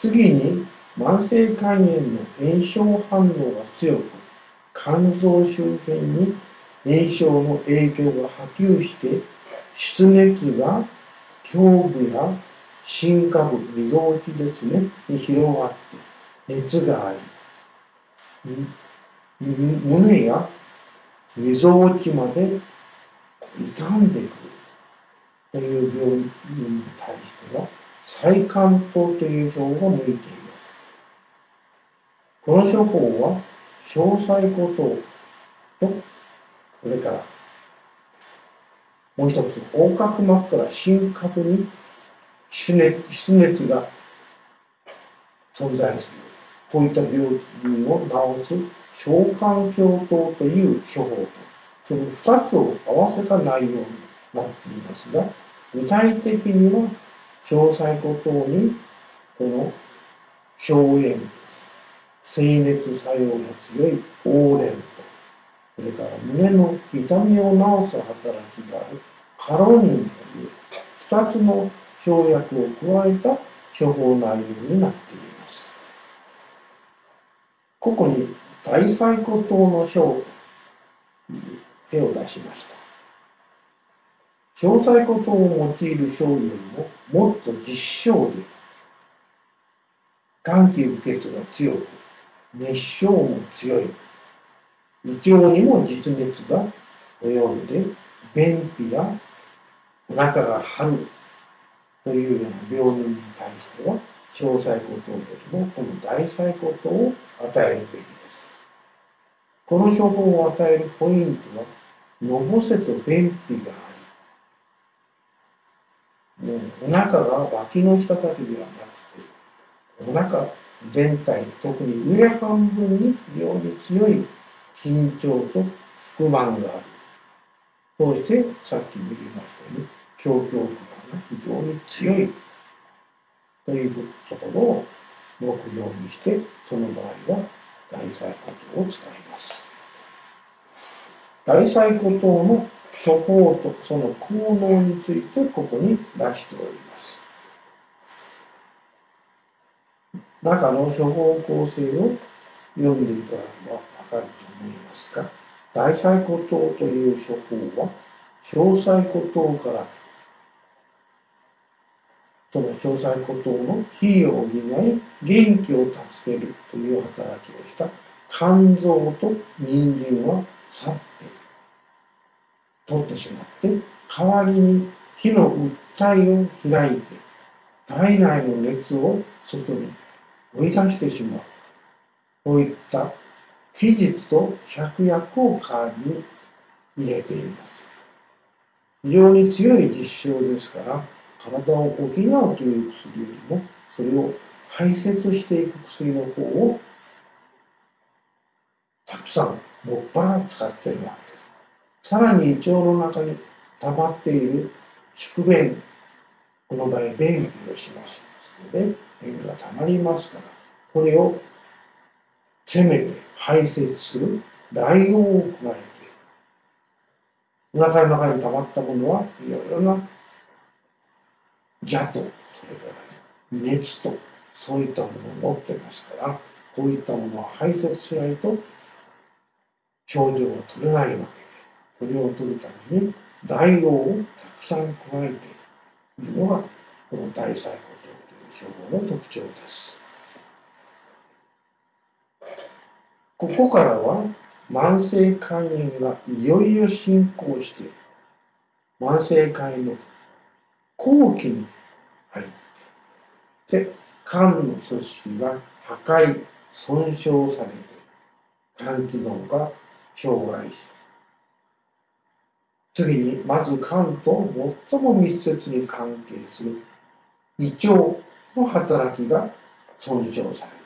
次に慢性肝炎の炎症反応が強く肝臓周辺に炎症の影響が波及して出熱が胸部や心下部、微臓器ですね、に広がって熱があり、胸やみぞおちまで傷んでくるという病院に対しては、再関東という症が向いています。この処方は、詳細ことと、それから、もう一つ、横隔膜から心核に出熱出熱が存在する。こういった病院を治す召喚鏡等という処方と、その二つを合わせた内容になっていますが、具体的には、詳細語等に、この消炎です。清熱作用の強い黄連と、それから胸の痛みを治す働きがあるカロニンという二つの生薬を加えた処方内容になっています。ここに大細骨等の章という絵を出しました。詳細骨を用いる章よりももっと実証で眼気受血が強く熱傷も強い胃腸にも実熱が及んで便秘やお腹が張るというような病人に対しては詳細骨等よりもこの大細骨等を与えるべきです。この処方を与えるポイントは、のぼせと便秘があり、もうお腹が脇の下だけではなくて、お腹全体、特に上半分に非常に強い緊張と腹満がある。そして、さっきも言いましたように、胸胸部が非常に強いというところを目標にして、その場合は大細骨を使います。大細骨の処方とその効能についてここに出しております。中の処方構成を読んでいただくとわかると思いますが、大細骨等という処方は、小細骨等からその詳細骨等の費用を補い、元気を助けるという働きをした肝臓と人参は去って、取ってしまって、代わりに火の訴えを開いて、体内の熱を外に追い出してしまう。こういった期日と芍薬を代わりに入れています。非常に強い実証ですから、体を補うという薬よりも、それを排泄していく薬の方をたくさんもっぱら使っているわけです。さらに胃腸の中に溜まっている宿便、この場合便秘をしますので、便が溜まりますから、これをせめて排泄する大王を加えて、お腹の中に溜まったものはいろいろな邪と、それから熱と、そういったものを持ってますから、こういったものを排泄しないと症状が取れないわけです、それを取るために大王をたくさん加えているのが、この大細胞という処方の特徴です。ここからは慢性肝炎がいよいよ進行して、慢性肝炎の後期に入って、で、肝の組織が破壊、損傷されて、肝機能が障害し、次に、まず肝と最も密接に関係する胃腸の働きが損傷される。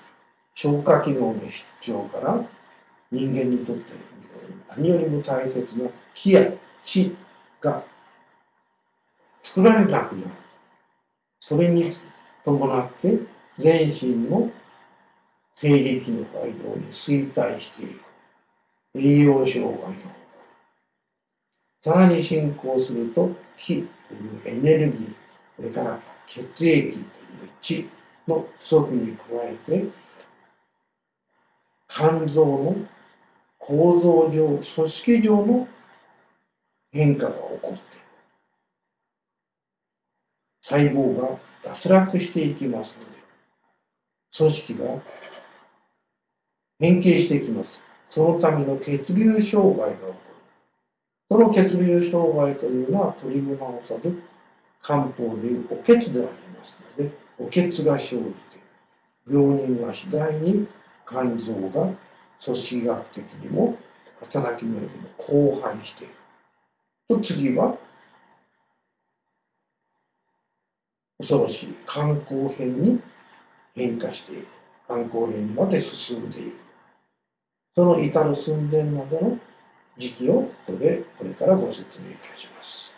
消化機能の失調から人間にとって何よりも大切な気や血が作られなくなる。それに伴って全身の生理機能が非常に衰退していく。栄養障害が。さらに進行する。と、気というエネルギー、それから血液という血、の不足に加えて肝臓の構造上組織上の変化が起こって細胞が脱落していきますので組織が変形していきますそのための血流障害が起こるその血流障害というのは取りも直さず漢方でいうお血でありますのでお血が生じて病人は次第に肝臓が組織学的にも働きのよりも荒廃している。と次は恐ろしい観光編に変化していく。観光編にまで進んでいく。その至る寸前までの時期をここでこれからご説明いたします。